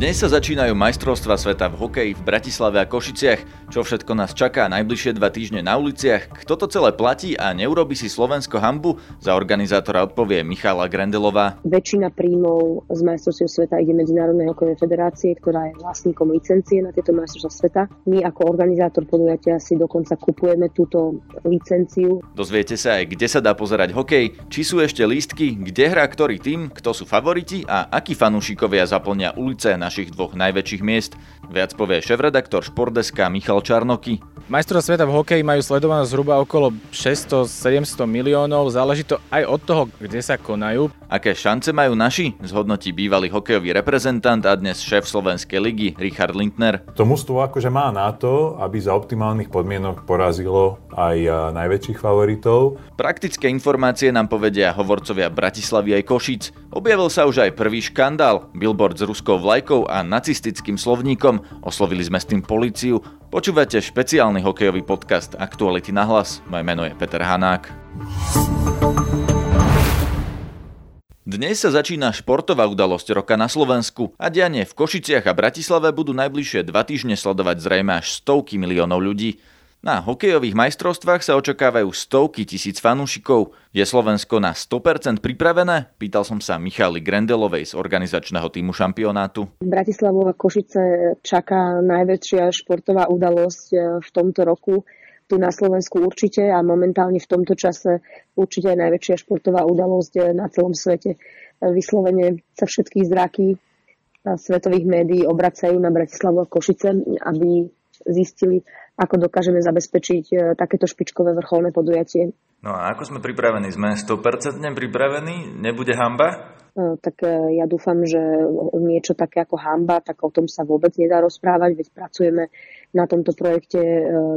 Dnes sa začínajú majstrovstva sveta v hokeji v Bratislave a Košiciach. Čo všetko nás čaká najbližšie dva týždne na uliciach? Kto to celé platí a neurobi si Slovensko hambu? Za organizátora odpovie Michala Grendelová. Väčšina príjmov z majstrovstiev sveta ide Medzinárodnej hokejovej federácie, ktorá je vlastníkom licencie na tieto majstrovstvá sveta. My ako organizátor podujatia si dokonca kupujeme túto licenciu. Dozviete sa aj, kde sa dá pozerať hokej, či sú ešte lístky, kde hrá ktorý tým, kto sú favoriti a akí fanúšikovia zaplnia ulice na našich dvoch najväčších miest. Viac povie šéf-redaktor Športdeska Michal Čarnoky. Majstrovstvá sveta v hokeji majú sledovanosť zhruba okolo 600-700 miliónov, záleží to aj od toho, kde sa konajú. Aké šance majú naši? Zhodnotí bývalý hokejový reprezentant a dnes šéf Slovenskej ligy Richard Lindner. To mužstvo akože má na to, aby za optimálnych podmienok porazilo aj najväčších favoritov. Praktické informácie nám povedia hovorcovia Bratislavy aj Košic. Objavil sa už aj prvý škandál. Billboard s ruskou vlajkou a nacistickým slovníkom. Oslovili sme s tým policiu. Počúvate špeciálny hokejový podcast Aktuality na hlas. Moje meno je Peter Hanák. Dnes sa začína športová udalosť roka na Slovensku a dianie v Košiciach a Bratislave budú najbližšie dva týždne sledovať zrejme až stovky miliónov ľudí. Na hokejových majstrovstvách sa očakávajú stovky tisíc fanúšikov. Je Slovensko na 100% pripravené? Pýtal som sa Michaly Grendelovej z organizačného týmu šampionátu. Bratislavu a Košice čaká najväčšia športová udalosť e, v tomto roku. Tu na Slovensku určite a momentálne v tomto čase určite aj najväčšia športová udalosť e, na celom svete. E, vyslovene sa všetky zraky svetových médií obracajú na Bratislavu a Košice, aby zistili, ako dokážeme zabezpečiť e, takéto špičkové vrcholné podujatie. No a ako sme pripravení? Sme 100% pripravení? Nebude hamba? E, tak e, ja dúfam, že niečo také ako hamba, tak o tom sa vôbec nedá rozprávať, veď pracujeme na tomto projekte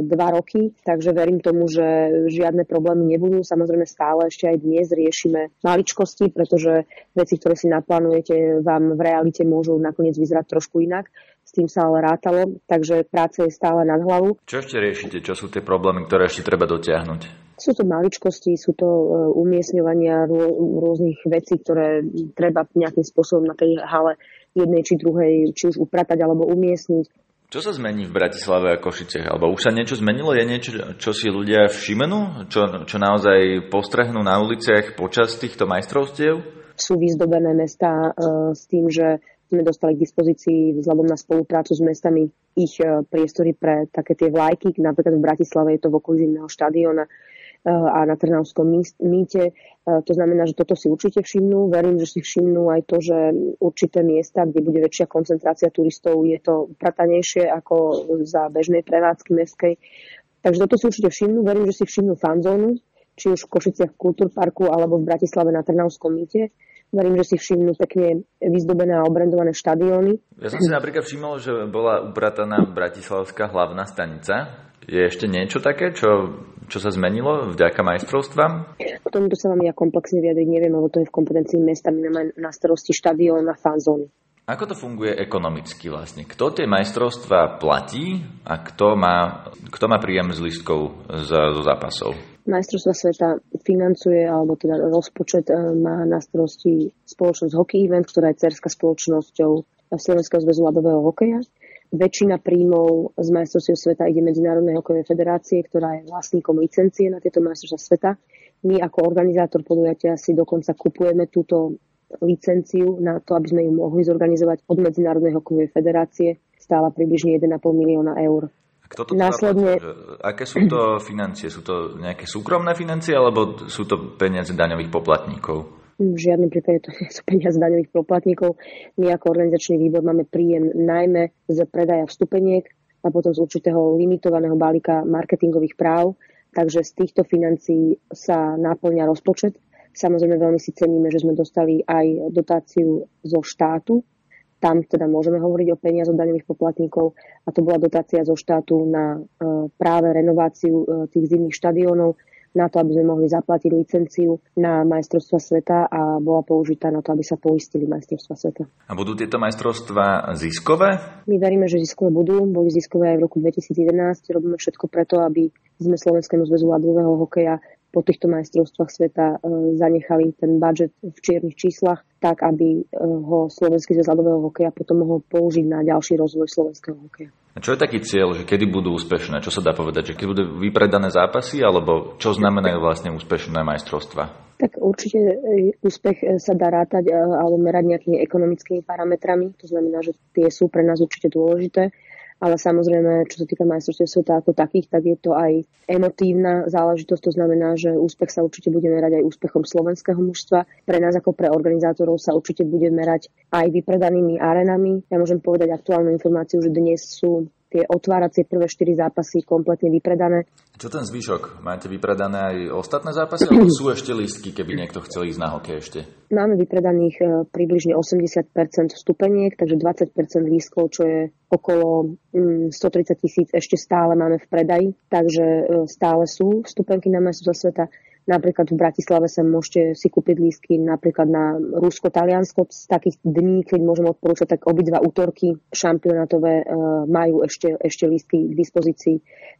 dva roky, takže verím tomu, že žiadne problémy nebudú. Samozrejme stále ešte aj dnes riešime maličkosti, pretože veci, ktoré si naplánujete, vám v realite môžu nakoniec vyzerať trošku inak s tým sa ale rátalo, takže práce je stále nad hlavu. Čo ešte riešite? Čo sú tie problémy, ktoré ešte treba dotiahnuť? Sú to maličkosti, sú to e, umiestňovania rôznych vecí, ktoré treba nejakým spôsobom na tej hale jednej či druhej, či už upratať alebo umiestniť. Čo sa zmení v Bratislave a Košice? Alebo už sa niečo zmenilo? Je niečo, čo si ľudia všimnú? Čo, čo naozaj postrehnú na uliciach počas týchto majstrovstiev? Sú vyzdobené mesta uh, s tým, že sme dostali k dispozícii vzhľadom na spoluprácu s mestami ich e, priestory pre také tie vlajky. Napríklad v Bratislave je to v okolí zimného štadióna e, a na Trnavskom mýte. E, to znamená, že toto si určite všimnú. Verím, že si všimnú aj to, že určité miesta, kde bude väčšia koncentrácia turistov, je to upratanejšie ako za bežnej prevádzky mestskej. Takže toto si určite všimnú. Verím, že si všimnú fanzónu, či už v Košiciach v Kultúrparku alebo v Bratislave na Trnavskom mýte Verím, že si všimnú pekne vyzdobené a obrendované štadióny. Ja som si napríklad všimol, že bola uprataná Bratislavská hlavná stanica. Je ešte niečo také, čo, čo sa zmenilo vďaka majstrovstvám? K tomuto sa vám ja komplexne vyjadriť neviem, lebo to je v kompetencii mesta. My máme na starosti štadión a fanzóny. Ako to funguje ekonomicky vlastne? Kto tie majstrovstvá platí a kto má, kto má príjem z listkov z, zo zápasov? Majstrovstva sveta financuje, alebo teda rozpočet e, má na starosti spoločnosť Hockey Event, ktorá je cerská spoločnosťou Slovenského zväzu ľadového hokeja. Väčšina príjmov z majstrovstiev sveta ide Medzinárodnej hokejovej federácie, ktorá je vlastníkom licencie na tieto majstrovstvá sveta. My ako organizátor podujatia si dokonca kupujeme túto licenciu na to, aby sme ju mohli zorganizovať od Medzinárodnej hokejovej federácie stála približne 1,5 milióna eur. Kto to Následne... Zaplá, aké sú to financie? Sú to nejaké súkromné financie alebo sú to peniaze daňových poplatníkov? V žiadnom prípade to nie sú peniaze daňových poplatníkov. My ako organizačný výbor máme príjem najmä z predaja vstupeniek a potom z určitého limitovaného balíka marketingových práv. Takže z týchto financií sa náplňa rozpočet. Samozrejme veľmi si ceníme, že sme dostali aj dotáciu zo štátu tam teda môžeme hovoriť o peniazoch daňových poplatníkov a to bola dotácia zo štátu na e, práve renováciu e, tých zimných štadiónov, na to, aby sme mohli zaplatiť licenciu na majstrovstva sveta a bola použitá na to, aby sa poistili majstrovstva sveta. A budú tieto majstrovstva ziskové? My veríme, že ziskové budú. Boli ziskové aj v roku 2011. Robíme všetko preto, aby sme Slovenskému zväzu ľadového hokeja po týchto majstrovstvách sveta zanechali ten budget v čiernych číslach, tak aby ho Slovenský zväz ľadového hokeja potom mohol použiť na ďalší rozvoj slovenského hokeja. A čo je taký cieľ, že kedy budú úspešné? Čo sa dá povedať? Že keď budú vypredané zápasy, alebo čo znamenajú vlastne úspešné majstrovstva? Tak určite e, úspech e, sa dá rátať e, alebo merať nejakými ekonomickými parametrami. To znamená, že tie sú pre nás určite dôležité. Ale samozrejme, čo sa týka majstrovstiev sveta ako takých, tak je to aj emotívna záležitosť. To znamená, že úspech sa určite bude merať aj úspechom slovenského mužstva. Pre nás ako pre organizátorov sa určite bude merať aj vypredanými arenami. Ja môžem povedať aktuálnu informáciu, že dnes sú tie otváracie prvé 4 zápasy kompletne vypredané. Čo ten zvyšok? Máte vypredané aj ostatné zápasy, alebo sú ešte lístky, keby niekto chcel ísť na hokej ešte? Máme vypredaných e, približne 80% vstupeniek, takže 20% lístkov, čo je okolo 130 mm, tisíc, ešte stále máme v predaji, takže e, stále sú vstupenky na majstrovstvá sveta. Napríklad v Bratislave sa môžete si kúpiť lístky napríklad na Rusko-Taliansko. Z takých dní, keď môžem odporúčať, tak obidva útorky šampionátové e, majú ešte, ešte lístky k dispozícii.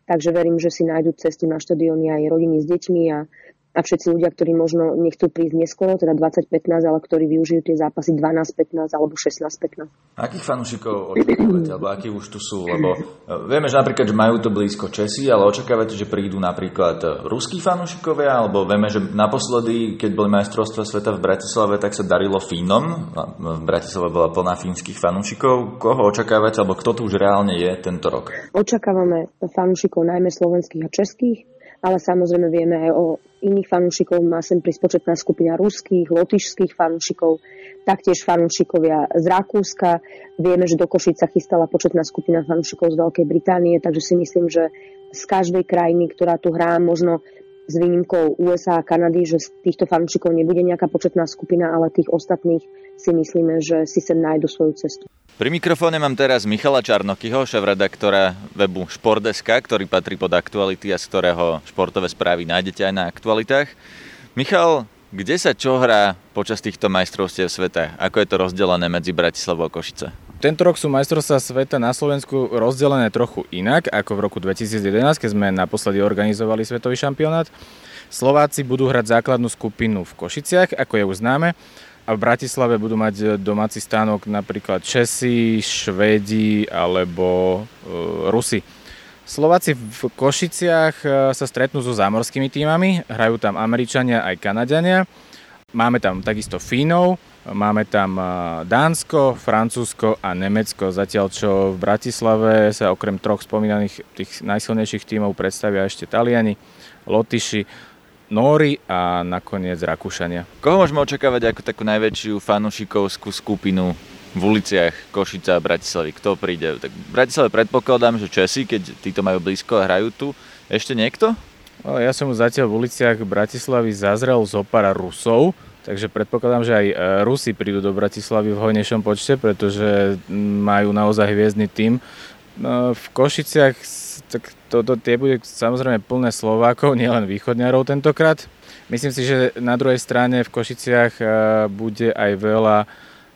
Takže verím, že si nájdú cestu na štadióny aj rodiny s deťmi a a všetci ľudia, ktorí možno nechcú prísť neskoro, teda 20-15, ale ktorí využijú tie zápasy 12-15 alebo 16-15. Akých fanúšikov očakávate, alebo akí už tu sú? Lebo e, vieme, že napríklad, že majú to blízko Česi, ale očakávate, že prídu napríklad e, ruskí fanúšikovia, alebo vieme, že naposledy, keď boli majstrovstvá sveta v Bratislave, tak sa darilo Fínom. V Bratislave bola plná fínskych fanúšikov. Koho očakávate, alebo kto tu už reálne je tento rok? Očakávame fanúšikov najmä slovenských a českých, ale samozrejme vieme aj o iných fanúšikov. Má sem prísť početná skupina ruských, lotišských fanúšikov, taktiež fanúšikovia z Rakúska. Vieme, že do Košica chystala početná skupina fanúšikov z Veľkej Británie, takže si myslím, že z každej krajiny, ktorá tu hrá, možno s výnimkou USA a Kanady, že z týchto fanúšikov nebude nejaká početná skupina, ale tých ostatných si myslíme, že si sem nájdu svoju cestu. Pri mikrofóne mám teraz Michala Čarnokyho, šéf-redaktora webu Špordeska, ktorý patrí pod aktuality a z ktorého športové správy nájdete aj na aktualitách. Michal, kde sa čo hrá počas týchto majstrovstiev sveta? Ako je to rozdelené medzi Bratislavou a Košice? Tento rok sú majstrovstvá sveta na Slovensku rozdelené trochu inak ako v roku 2011, keď sme naposledy organizovali svetový šampionát. Slováci budú hrať základnú skupinu v Košiciach, ako je už známe, a v Bratislave budú mať e, domáci stánok napríklad Česi, Švédi alebo e, Rusi. Slováci v Košiciach e, sa stretnú so zámorskými týmami, hrajú tam Američania aj Kanadiania. Máme tam takisto Fínov, máme tam e, Dánsko, Francúzsko a Nemecko. Zatiaľ čo v Bratislave sa okrem troch spomínaných tých najsilnejších tímov predstavia ešte Taliani, Lotyši, Nóri a nakoniec Rakúšania. Koho môžeme očakávať ako takú najväčšiu fanušikovskú skupinu v uliciach Košica a Bratislavy? Kto príde? Tak v Bratislave predpokladám, že Česi, keď títo majú blízko a hrajú tu. Ešte niekto? Ja som zatiaľ v uliciach Bratislavy zazrel zo pár Rusov, takže predpokladám, že aj e, Rusi prídu do Bratislavy v hojnejšom počte, pretože majú naozaj hviezdny tým. No, v Košiciach tak toto tie bude samozrejme plné Slovákov, nielen východňarov tentokrát. Myslím si, že na druhej strane v Košiciach e, bude aj veľa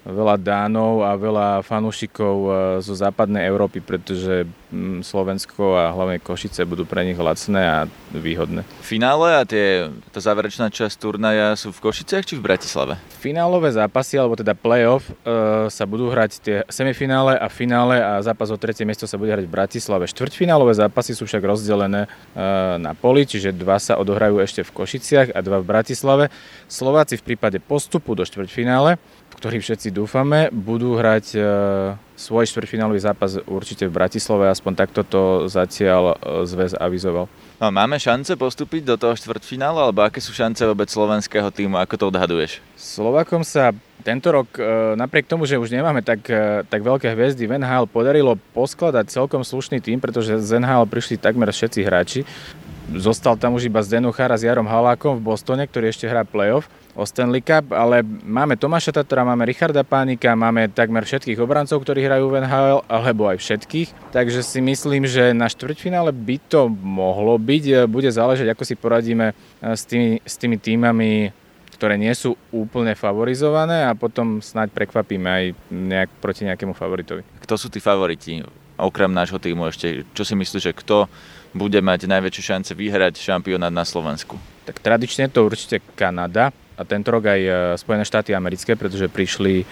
veľa Dánov a veľa fanúšikov e, zo západnej Európy, pretože Slovensko a hlavne Košice budú pre nich lacné a výhodné. Finále a tie, tá záverečná časť turnaja sú v Košiciach či v Bratislave? Finálové zápasy, alebo teda play-off, e, sa budú hrať tie semifinále a finále a zápas o tretie miesto sa bude hrať v Bratislave. Štvrťfinálové zápasy sú však rozdelené e, na poli, čiže dva sa odohrajú ešte v Košiciach a dva v Bratislave. Slováci v prípade postupu do štvrťfinále ktorí všetci dúfame, budú hrať e, svoj štvrťfinálový zápas určite v Bratislave, aspoň takto to zatiaľ e, zväz avizoval. No, máme šance postúpiť do toho štvrťfinále, alebo aké sú šance vôbec slovenského týmu, ako to odhaduješ? Slovakom sa tento rok, e, napriek tomu, že už nemáme tak, tak veľké hviezdy v NHL, podarilo poskladať celkom slušný tým, pretože z NHL prišli takmer všetci hráči. Zostal tam už iba Zdeno Chara s Jarom Halákom v Bostone, ktorý ešte hrá playoff o Stanley Cup, ale máme Tomáša Tatora, máme Richarda Pánika, máme takmer všetkých obrancov, ktorí hrajú v NHL, alebo aj všetkých. Takže si myslím, že na štvrťfinále by to mohlo byť. Bude záležať, ako si poradíme s tými, s tými týmami, ktoré nie sú úplne favorizované a potom snáď prekvapíme aj nejak, proti nejakému favoritovi. Kto sú tí favoriti? Okrem nášho týmu ešte, čo si myslíš, že kto bude mať najväčšie šance vyhrať šampionát na Slovensku? Tak tradične to určite Kanada a tento rok aj e, Spojené štáty americké, pretože prišli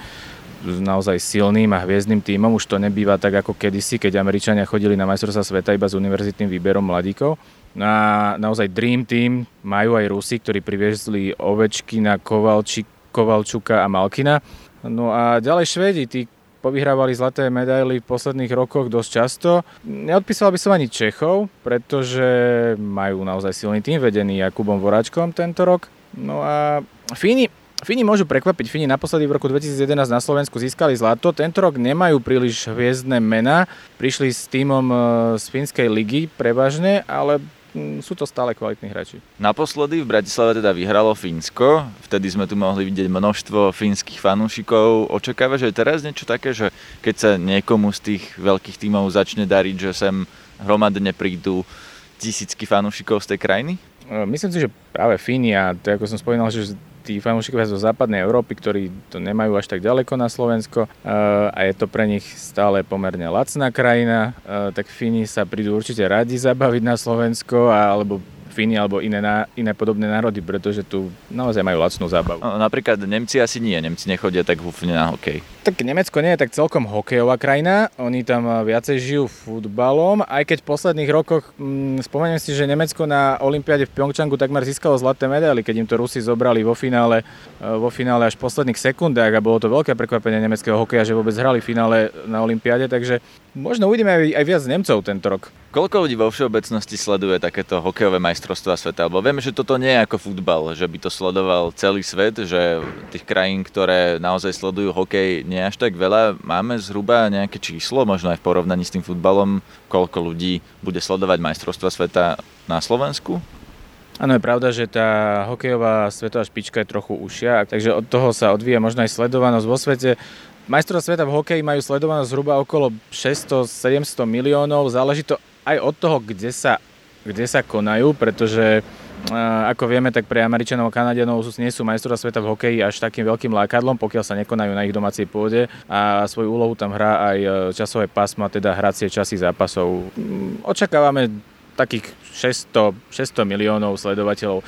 s naozaj silným a hviezdnym tímom. Už to nebýva tak ako kedysi, keď Američania chodili na majstrovstvá sveta iba s univerzitným výberom mladíkov. Na naozaj Dream Team majú aj Rusi, ktorí priviezli Ovečkina, Kovalčík, Kovalčuka a Malkina. No a ďalej Švedi, tí povyhrávali zlaté medaily v posledných rokoch dosť často. Neodpísal by som ani Čechov, pretože majú naozaj silný tým vedený Jakubom Voráčkom tento rok. No a Fíni, Fíni môžu prekvapiť. Fíni naposledy v roku 2011 na Slovensku získali zlato. Tento rok nemajú príliš hviezdne mená. Prišli s týmom e, z Fínskej ligy prevažne, ale sú to stále kvalitní hráči. Naposledy v Bratislave teda vyhralo Fínsko, vtedy sme tu mohli vidieť množstvo fínskych fanúšikov. Očakáva, že teraz niečo také, že keď sa niekomu z tých veľkých tímov začne dariť, že sem hromadne prídu tisícky fanúšikov z tej krajiny? E, myslím si, že práve Fíni a to ako som spomínal, že tí fanúšikovia zo západnej Európy, ktorí to nemajú až tak ďaleko na Slovensko eh, a je to pre nich stále pomerne lacná krajina, eh, tak Fíni sa prídu určite radi zabaviť na Slovensko alebo Fíni alebo iné, iné podobné národy, pretože tu naozaj majú lacnú zábavu. No, napríklad Nemci asi nie, Nemci nechodia tak úplne na hokej. Tak Nemecko nie je tak celkom hokejová krajina, oni tam viacej žijú futbalom, aj keď v posledných rokoch, hm, spomeniem si, že Nemecko na Olympiáde v Pyeongchangu takmer získalo zlaté medaily, keď im to Rusi zobrali vo finále, e, vo finále až v posledných sekundách a bolo to veľké prekvapenie nemeckého hokeja, že vôbec hrali v finále na Olympiáde, takže možno uvidíme aj, aj viac Nemcov tento rok. Koľko ľudí vo všeobecnosti sleduje takéto hokejové majstrovstvá sveta? Lebo vieme, že toto nie je ako futbal, že by to sledoval celý svet, že tých krajín, ktoré naozaj sledujú hokej, nie až tak veľa. Máme zhruba nejaké číslo, možno aj v porovnaní s tým futbalom, koľko ľudí bude sledovať majstrovstvá sveta na Slovensku? Áno, je pravda, že tá hokejová svetová špička je trochu ušia, takže od toho sa odvíja možno aj sledovanosť vo svete. Majstrovstvá sveta v hokeji majú sledovanosť zhruba okolo 600-700 miliónov, záleží to aj od toho, kde sa, kde sa konajú, pretože ako vieme, tak pre Američanov a Kanadianov nie sú majstrovstvá sveta v hokeji až takým veľkým lákadlom, pokiaľ sa nekonajú na ich domácej pôde a svoju úlohu tam hrá aj e, časové pásma, teda hracie časy zápasov. Mm, očakávame takých 600, 600 miliónov sledovateľov. E,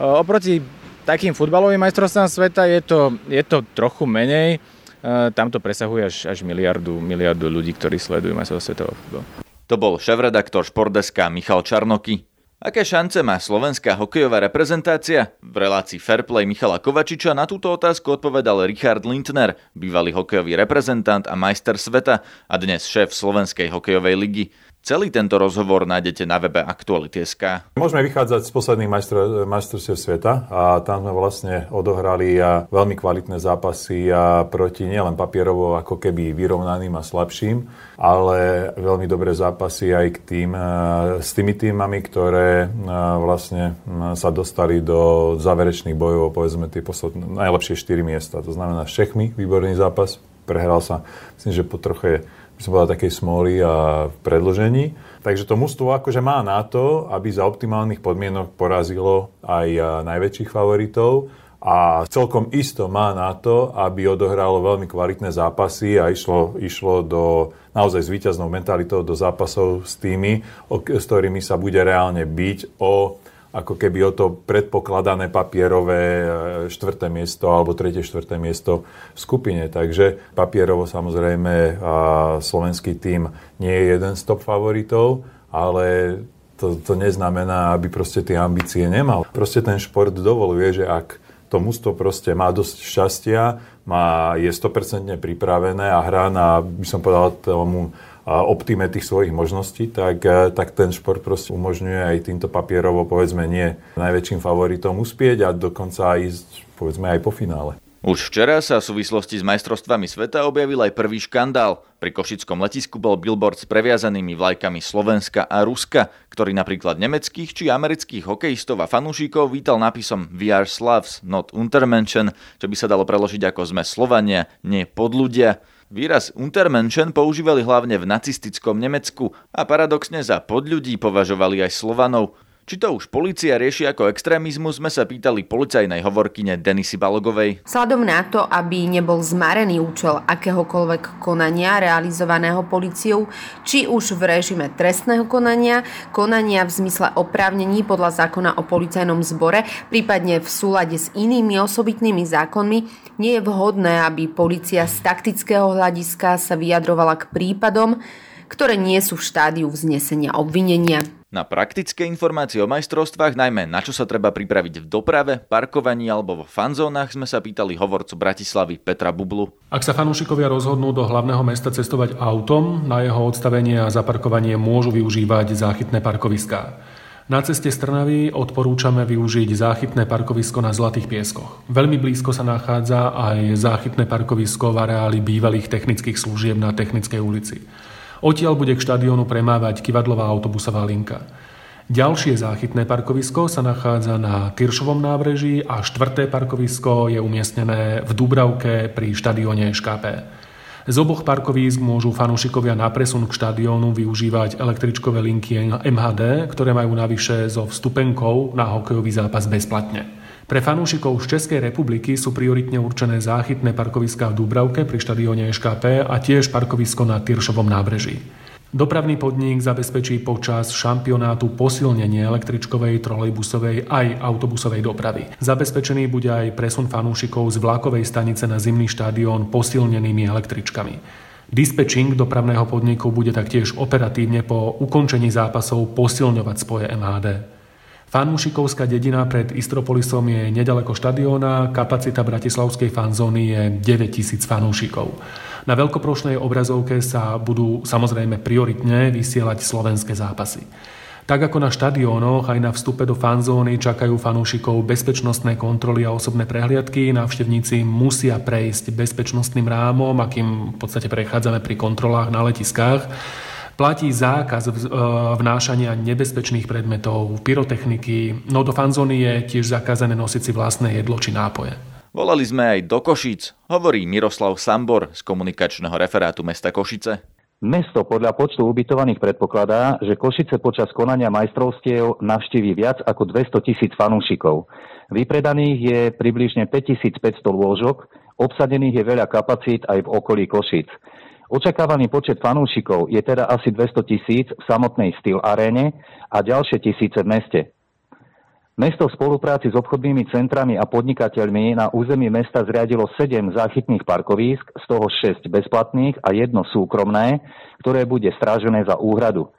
oproti takým futbalovým majstrovstvám sveta je to, je to trochu menej. E, tam to presahuje až, až miliardu, miliardu ľudí, ktorí sledujú majstrovstvá sveta futbal. To bol šéf-redaktor Špordeska Michal Čarnoky. Aké šance má slovenská hokejová reprezentácia? V relácii Fairplay Michala Kovačiča na túto otázku odpovedal Richard Lindner, bývalý hokejový reprezentant a majster sveta a dnes šéf Slovenskej hokejovej ligy. Celý tento rozhovor nájdete na webe Aktuality.sk. Môžeme vychádzať z posledných majstr- majstrovstiev sveta a tam sme vlastne odohrali a veľmi kvalitné zápasy a proti nielen papierovo ako keby vyrovnaným a slabším, ale veľmi dobré zápasy aj k tým, s tými týmami, ktoré vlastne sa dostali do záverečných bojov, povedzme tie posledné, najlepšie 4 miesta. To znamená s výborný zápas, prehral sa, myslím, že po troche by som povedal, takej smoly a v predložení. Takže to mužstvo akože má na to, aby za optimálnych podmienok porazilo aj najväčších favoritov a celkom isto má na to, aby odohralo veľmi kvalitné zápasy a išlo, išlo do naozaj s víťaznou mentalitou do zápasov s tými, s ktorými sa bude reálne byť o ako keby o to predpokladané papierové e, štvrté miesto alebo tretie, štvrté miesto v skupine. Takže papierovo samozrejme slovenský tým nie je jeden z top favoritov, ale to, to neznamená, aby proste tie ambície nemal. Proste ten šport dovoluje, že ak to mužstvo proste má dosť šťastia, má, je 100% pripravené a hrá na, by som povedal, tomu optime tých svojich možností, tak, e, tak ten šport proste umožňuje aj týmto papierovo, povedzme, nie najväčším favoritom uspieť a dokonca ísť, povedzme, aj po finále. Už včera sa v súvislosti s majstrovstvami sveta objavil aj prvý škandál. Pri Košickom letisku bol billboard s previazanými vlajkami Slovenska a Ruska, ktorý napríklad nemeckých či amerických hokejistov a fanúšikov vítal nápisom We are Slavs, not Untermenschen, čo by sa dalo preložiť ako sme Slovania, nie podľudia. Výraz Untermenschen používali hlavne v nacistickom Nemecku a paradoxne za podľudí považovali aj Slovanov. Či to už policia rieši ako extrémizmus, sme sa pýtali policajnej hovorkyne Denisy Balogovej. Sladom na to, aby nebol zmarený účel akéhokoľvek konania realizovaného policiou, či už v režime trestného konania, konania v zmysle oprávnení podľa zákona o policajnom zbore, prípadne v súlade s inými osobitnými zákonmi, nie je vhodné, aby policia z taktického hľadiska sa vyjadrovala k prípadom, ktoré nie sú v štádiu vznesenia obvinenia. Na praktické informácie o majstrovstvách, najmä na čo sa treba pripraviť v doprave, parkovaní alebo vo fanzónach, sme sa pýtali hovorcu Bratislavy Petra Bublu. Ak sa fanúšikovia rozhodnú do hlavného mesta cestovať autom, na jeho odstavenie a zaparkovanie môžu využívať záchytné parkoviská. Na ceste z Trnavy odporúčame využiť záchytné parkovisko na Zlatých pieskoch. Veľmi blízko sa nachádza aj záchytné parkovisko v areáli bývalých technických služieb na Technickej ulici. Odtiaľ bude k štadiónu premávať kivadlová autobusová linka. Ďalšie záchytné parkovisko sa nachádza na Tyršovom nábreží a štvrté parkovisko je umiestnené v Dubravke pri štadióne ŠKP. Z oboch parkovísk môžu fanúšikovia na presun k štadiónu využívať električkové linky MHD, ktoré majú navyše so vstupenkou na hokejový zápas bezplatne. Pre fanúšikov z Českej republiky sú prioritne určené záchytné parkoviská v Dúbravke pri štadióne ŠKP a tiež parkovisko na Tyršovom nábreží. Dopravný podnik zabezpečí počas šampionátu posilnenie električkovej, trolejbusovej aj autobusovej dopravy. Zabezpečený bude aj presun fanúšikov z vlakovej stanice na zimný štadión posilnenými električkami. Dispečing dopravného podniku bude taktiež operatívne po ukončení zápasov posilňovať spoje MHD. Fanúšikovská dedina pred Istropolisom je nedaleko štadióna, kapacita bratislavskej fanzóny je 9000 fanúšikov. Na veľkoprošnej obrazovke sa budú samozrejme prioritne vysielať slovenské zápasy. Tak ako na štadiónoch, aj na vstupe do fanzóny čakajú fanúšikov bezpečnostné kontroly a osobné prehliadky. Návštevníci musia prejsť bezpečnostným rámom, akým v podstate prechádzame pri kontrolách na letiskách. Platí zákaz e, vnášania nebezpečných predmetov, pyrotechniky, no do fanzóny je tiež zakázané nosiť si vlastné jedlo či nápoje. Volali sme aj do Košic, hovorí Miroslav Sambor z komunikačného referátu mesta Košice. Mesto podľa počtu ubytovaných predpokladá, že Košice počas konania majstrovstiev navštíví viac ako 200 tisíc fanúšikov. Vypredaných je približne 5500 lôžok, obsadených je veľa kapacít aj v okolí Košic. Očakávaný počet fanúšikov je teda asi 200 tisíc v samotnej Steel aréne a ďalšie tisíce v meste. Mesto v spolupráci s obchodnými centrami a podnikateľmi na území mesta zriadilo 7 záchytných parkovísk, z toho 6 bezplatných a jedno súkromné, ktoré bude strážené za úhradu.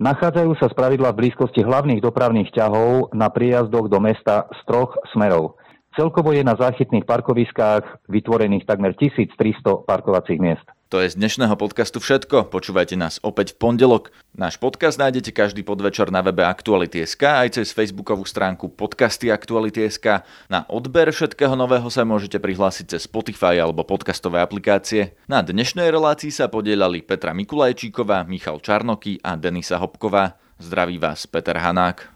Nachádzajú sa spravidla v blízkosti hlavných dopravných ťahov na príjazdoch do mesta z troch smerov. Celkovo je na záchytných parkoviskách vytvorených takmer 1300 parkovacích miest. To je z dnešného podcastu všetko. Počúvajte nás opäť v pondelok. Náš podcast nájdete každý podvečer na webe Aktuality.sk aj cez facebookovú stránku podcasty Aktuality.sk. Na odber všetkého nového sa môžete prihlásiť cez Spotify alebo podcastové aplikácie. Na dnešnej relácii sa podielali Petra Mikulajčíková, Michal Čarnoky a Denisa Hopková. Zdraví vás Peter Hanák.